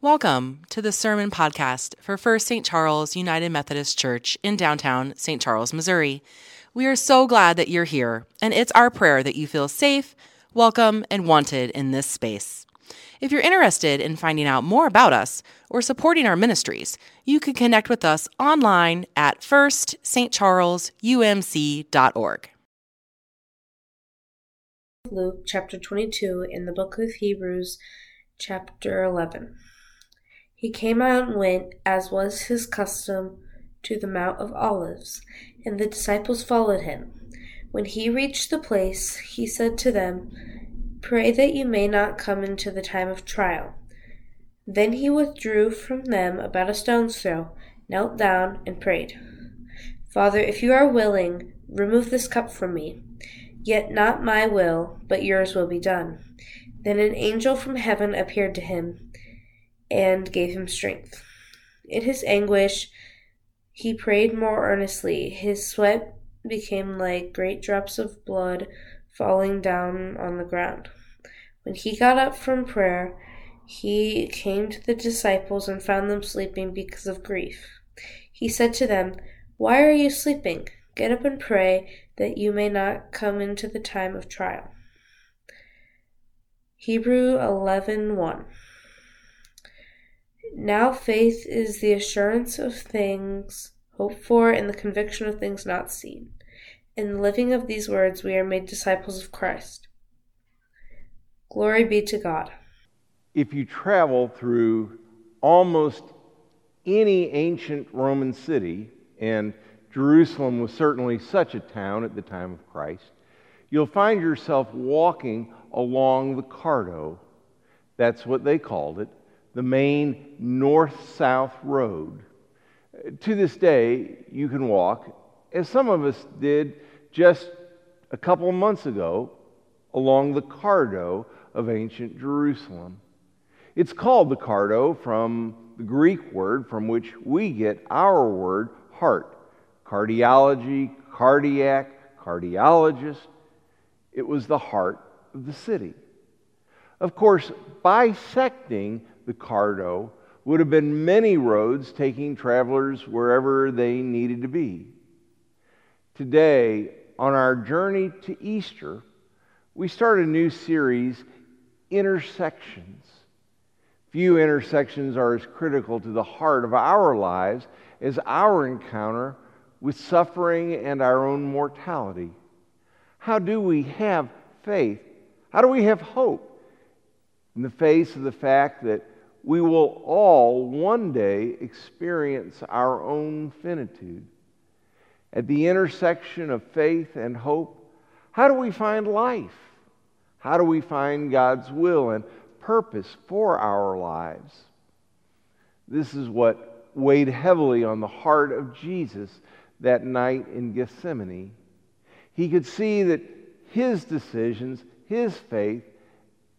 Welcome to the Sermon Podcast for First St. Charles United Methodist Church in downtown St. Charles, Missouri. We are so glad that you're here, and it's our prayer that you feel safe, welcome, and wanted in this space. If you're interested in finding out more about us or supporting our ministries, you can connect with us online at firststcharlesumc.org. Luke chapter 22 in the book of Hebrews chapter 11. He came out and went, as was his custom, to the Mount of Olives, and the disciples followed him. When he reached the place, he said to them, Pray that you may not come into the time of trial. Then he withdrew from them about a stone's throw, knelt down, and prayed, Father, if you are willing, remove this cup from me. Yet not my will, but yours will be done. Then an angel from heaven appeared to him and gave him strength. In his anguish, he prayed more earnestly. His sweat became like great drops of blood falling down on the ground. When he got up from prayer, he came to the disciples and found them sleeping because of grief. He said to them, Why are you sleeping? Get up and pray that you may not come into the time of trial. Hebrew 11:1 now faith is the assurance of things hoped for and the conviction of things not seen. In the living of these words, we are made disciples of Christ. Glory be to God. If you travel through almost any ancient Roman city, and Jerusalem was certainly such a town at the time of Christ, you'll find yourself walking along the Cardo. That's what they called it the main north south road. To this day, you can walk, as some of us did just a couple of months ago, along the Cardo of ancient Jerusalem. It's called the Cardo from the Greek word from which we get our word heart. Cardiology, cardiac, cardiologist. It was the heart of the city. Of course, bisecting the Cardo would have been many roads taking travelers wherever they needed to be. Today, on our journey to Easter, we start a new series, Intersections. Few intersections are as critical to the heart of our lives as our encounter with suffering and our own mortality. How do we have faith? How do we have hope in the face of the fact that we will all one day experience our own finitude. At the intersection of faith and hope, how do we find life? How do we find God's will and purpose for our lives? This is what weighed heavily on the heart of Jesus that night in Gethsemane. He could see that his decisions, his faith,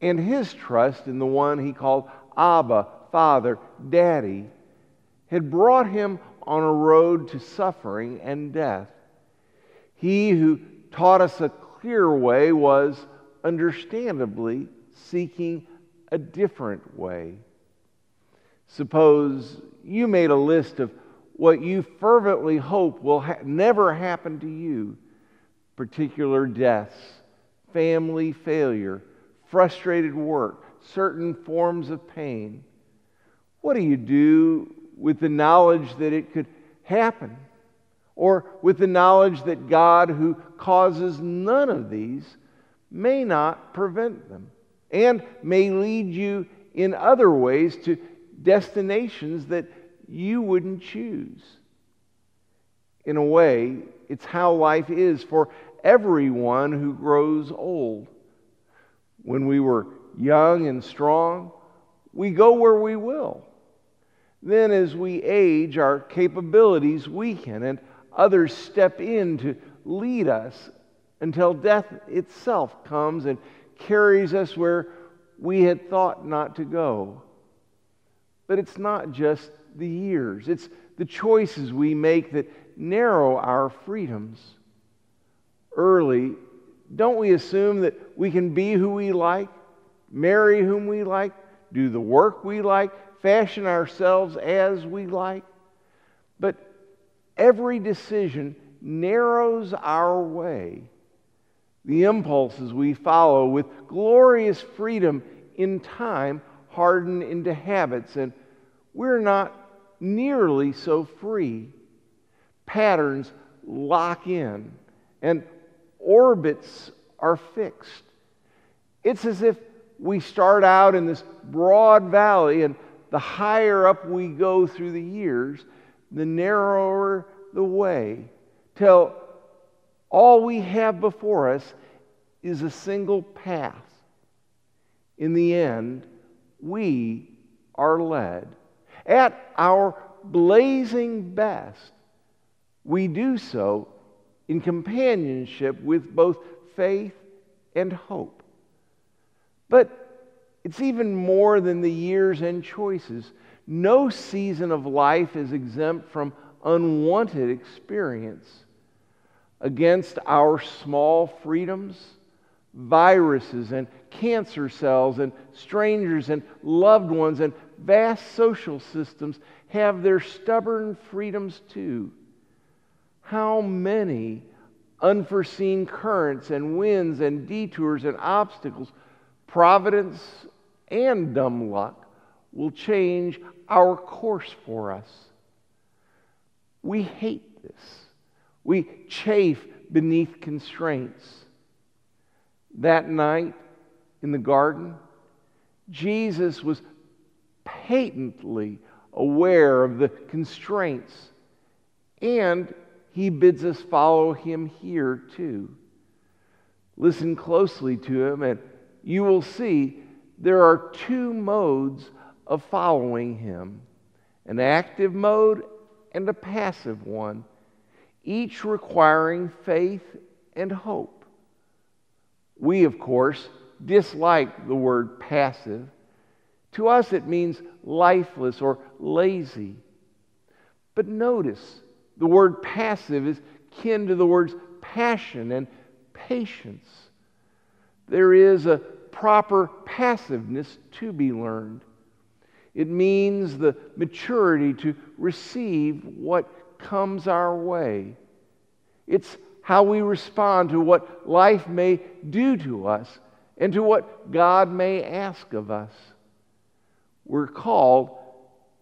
and his trust in the one he called Abba, Father, Daddy, had brought him on a road to suffering and death. He who taught us a clear way was understandably seeking a different way. Suppose you made a list of what you fervently hope will ha- never happen to you particular deaths, family failure, frustrated work, certain forms of pain, what do you do with the knowledge that it could happen? Or with the knowledge that God, who causes none of these, may not prevent them and may lead you in other ways to destinations that you wouldn't choose. In a way, it's how life is for everyone who grows old. When we were young and strong, we go where we will. Then, as we age, our capabilities weaken and others step in to lead us until death itself comes and carries us where we had thought not to go. But it's not just the years, it's the choices we make that narrow our freedoms. Early, don't we assume that we can be who we like? Marry whom we like, do the work we like, fashion ourselves as we like. But every decision narrows our way. The impulses we follow with glorious freedom in time harden into habits, and we're not nearly so free. Patterns lock in, and orbits are fixed. It's as if we start out in this broad valley, and the higher up we go through the years, the narrower the way, till all we have before us is a single path. In the end, we are led. At our blazing best, we do so in companionship with both faith and hope. But it's even more than the years and choices. No season of life is exempt from unwanted experience. Against our small freedoms, viruses and cancer cells and strangers and loved ones and vast social systems have their stubborn freedoms too. How many unforeseen currents and winds and detours and obstacles, providence and dumb luck, will change our course for us. We hate this. We chafe beneath constraints. That night in the garden, Jesus was patently aware of the constraints, and he bids us follow him here too. Listen closely to him, and you will see there are two modes of following him an active mode and a passive one, each requiring faith and hope. We, of course, dislike the word passive. To us, it means lifeless or lazy. But notice, the word passive is kin to the words passion and patience. There is a proper passiveness to be learned. It means the maturity to receive what comes our way. It's how we respond to what life may do to us and to what God may ask of us. We're called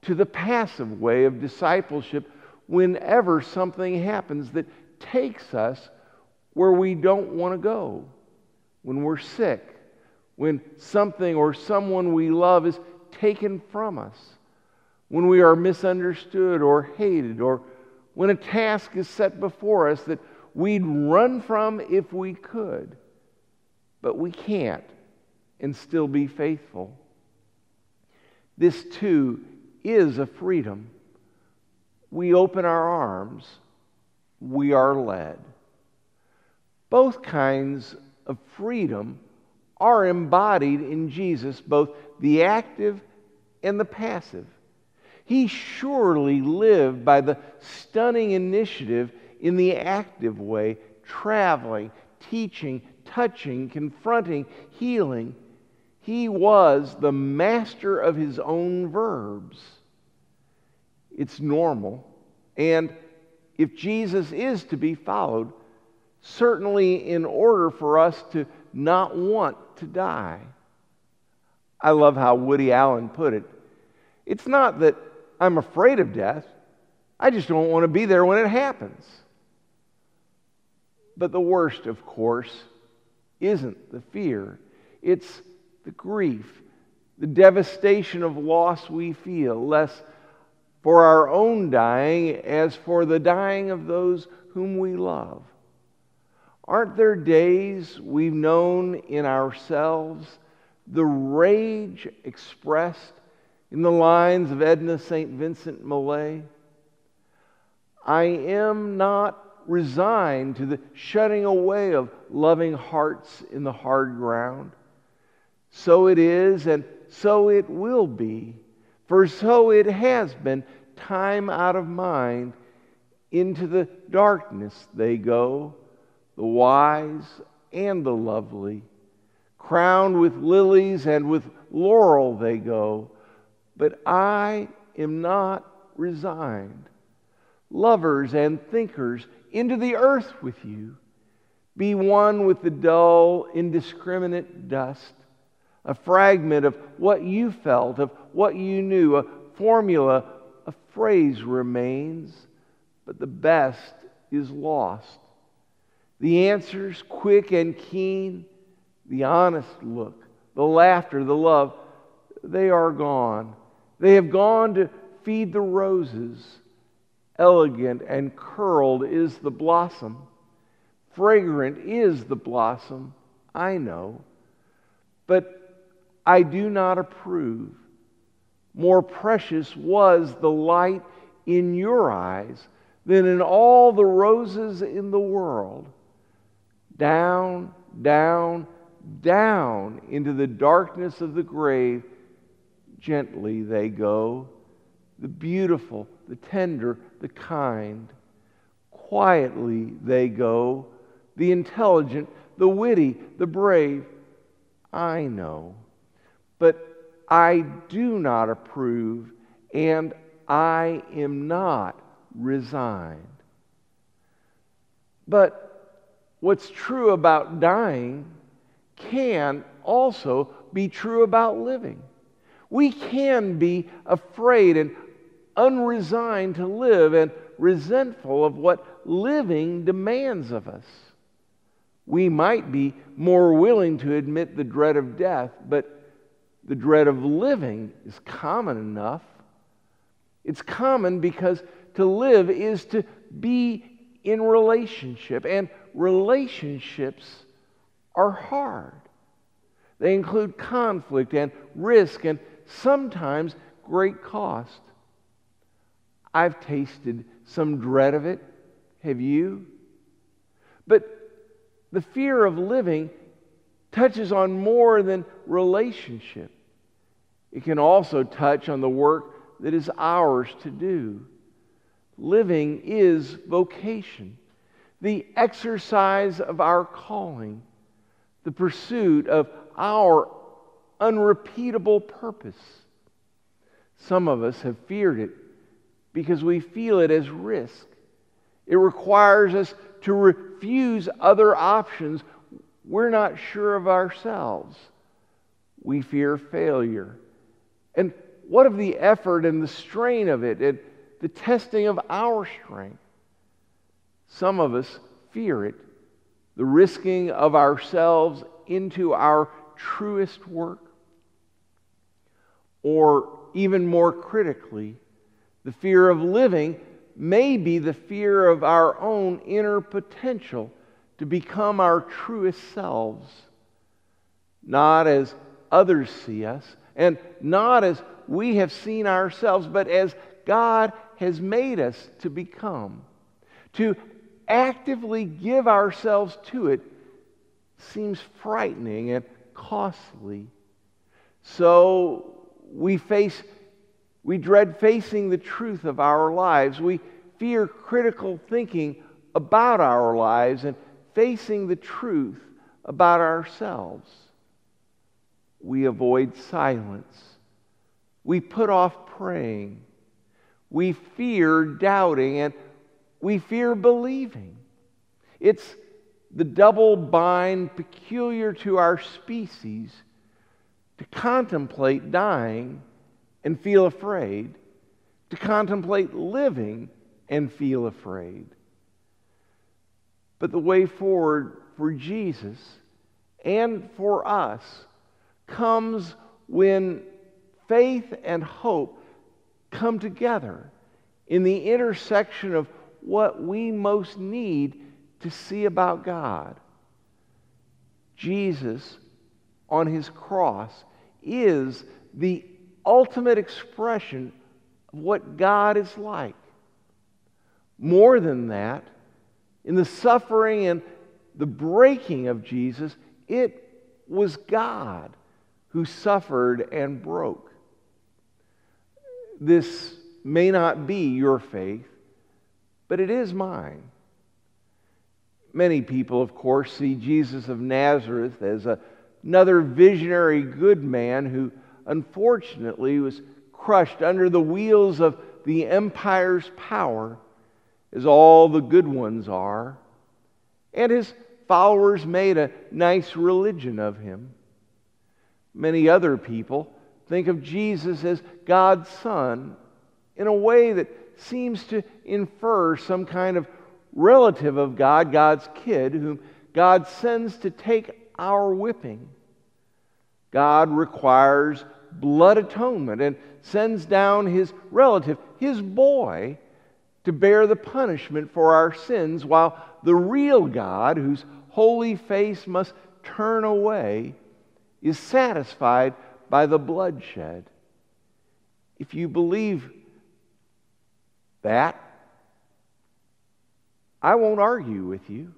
to the passive way of discipleship whenever something happens that takes us where we don't want to go. When we're sick, when something or someone we love is taken from us, when we are misunderstood or hated, or when a task is set before us that we'd run from if we could, but we can't and still be faithful. This too is a freedom. We open our arms, we are led. Both kinds of freedom are embodied in Jesus, both the active and the passive. He surely lived by the stunning initiative in the active way, traveling, teaching, touching, confronting, healing. He was the master of his own verbs. It's normal. And if Jesus is to be followed, certainly in order for us to not want to die. I love how Woody Allen put it. It's not that I'm afraid of death, I just don't want to be there when it happens. But the worst, of course, isn't the fear, it's the grief, the devastation of loss we feel, less for our own dying as for the dying of those whom we love. Aren't there days we've known in ourselves the rage expressed in the lines of Edna St. Vincent Millay? I am not resigned to the shutting away of loving hearts in the hard ground. So it is, and so it will be, for so it has been, time out of mind. Into the darkness they go the wise and the lovely. Crowned with lilies and with laurel they go. but I am not resigned. Lovers and thinkers, into the earth with you. Be one with the dull, indiscriminate dust, a fragment of what you felt, of what you knew, a formula, a phrase remains, but the best is lost. The answers, quick and keen, the honest look, the laughter, the love, they are gone. They have gone to feed the roses. Elegant and curled is the blossom. Fragrant is the blossom, I know. But I do not approve. More precious was the light in your eyes than in all the roses in the world. Down, down, down into the darkness of the grave, gently they go. The beautiful, the tender, the kind. Quietly they go. The intelligent, the witty, the brave. I know. But I do not approve, and I am not resigned. But what's true about dying can also be true about living. We can be afraid and unresigned to live and resentful of what living demands of us. We might be more willing to admit the dread of death, but the dread of living is common enough. It's common because to live is to be in relationship, and relationships are hard. They include conflict and risk and sometimes great cost. I've tasted some dread of it. Have you? But the fear of living touches on more than relationship. It can also touch on the work that is ours to do. Living is vocation, the exercise of our calling, the pursuit of our unrepeatable purpose. Some of us have feared it because we feel it as risk. It requires us to refuse other options we're not sure of ourselves. We fear failure. And what of the effort and the strain of it and the testing of our strength? Some of us fear it, the risking of ourselves into our truest work. Or even more critically, the fear of living may be the fear of our own inner potential to become our truest selves, not as others see us, and not as we have seen ourselves, but as God has made us to become. To actively give ourselves to it seems frightening and costly. So we face, we dread facing the truth of our lives. We fear critical thinking about our lives and facing the truth about ourselves. We avoid silence. We put off praying. We fear doubting and we fear believing. It's the double bind peculiar to our species to contemplate dying and feel afraid, to contemplate living and feel afraid. But the way forward for Jesus and for us comes when faith and hope come together in the intersection of what we most need to see about God. Jesus on his cross is the ultimate expression of what God is like. More than that, in the suffering and the breaking of Jesus, it was God who suffered and broke. This may not be your faith, but it is mine. Many people, of course, see Jesus of Nazareth as a, another visionary good man who unfortunately was crushed under the wheels of the empire's power, as all the good ones are. And his followers made a nice religion of him. Many other people think of Jesus as God's Son in a way that seems to infer some kind of relative of God, God's kid, whom God sends to take our whipping. God requires blood atonement and sends down his relative, his boy, to bear the punishment for our sins, while the real God, whose holy face must turn away, is satisfied by the bloodshed. If you believe that, I won't argue with you.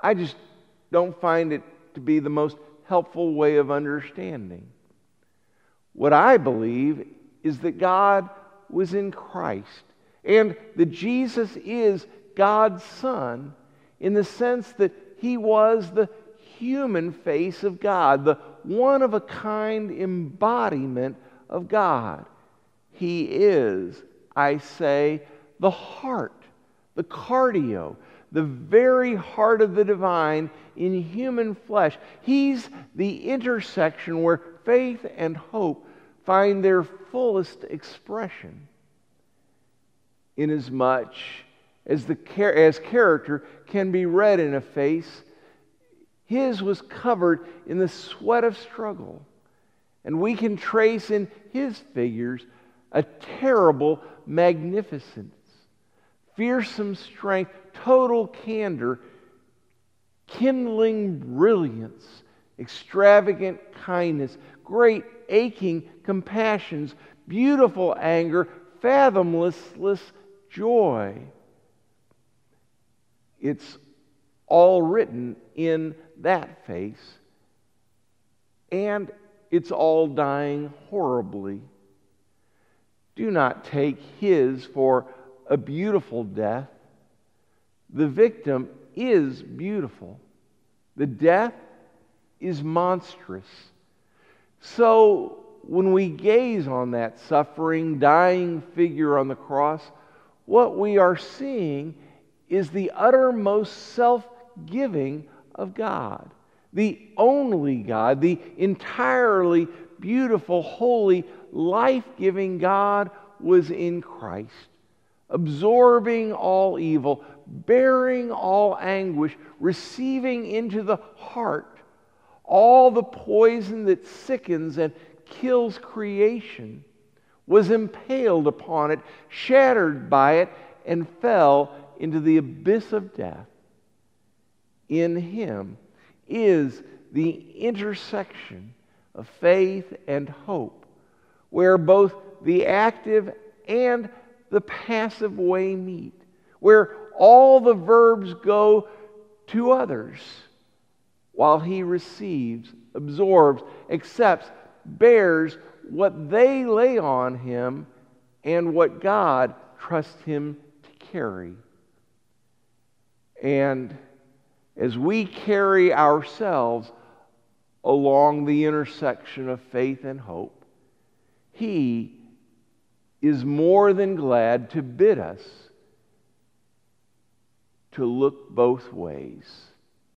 I just don't find it to be the most helpful way of understanding. What I believe is that God was in Christ and that Jesus is God's Son in the sense that he was the human face of God, the one of a kind embodiment of God. He is, I say, the heart, the Cardo, the very heart of the divine in human flesh. He's the intersection where faith and hope find their fullest expression. Inasmuch as, the, as character can be read in a face, his was covered in the sweat of struggle. And we can trace in his figures a terrible magnificence, fearsome strength, total candor, kindling brilliance, extravagant kindness, great aching compassions, beautiful anger, fathomless joy. It's all written in that face, and it's all dying horribly. Do not take his for a beautiful death. The victim is beautiful, the death is monstrous. So, when we gaze on that suffering, dying figure on the cross, what we are seeing is the uttermost self giving of God. The only God, the entirely beautiful, holy, life giving God was in Christ, absorbing all evil, bearing all anguish, receiving into the heart all the poison that sickens and kills creation, was impaled upon it, shattered by it, and fell into the abyss of death. In him is the intersection of faith and hope, where both the active and the passive way meet, where all the verbs go to others while he receives, absorbs, accepts, bears what they lay on him and what God trusts him to carry. And as we carry ourselves along the intersection of faith and hope, He is more than glad to bid us to look both ways.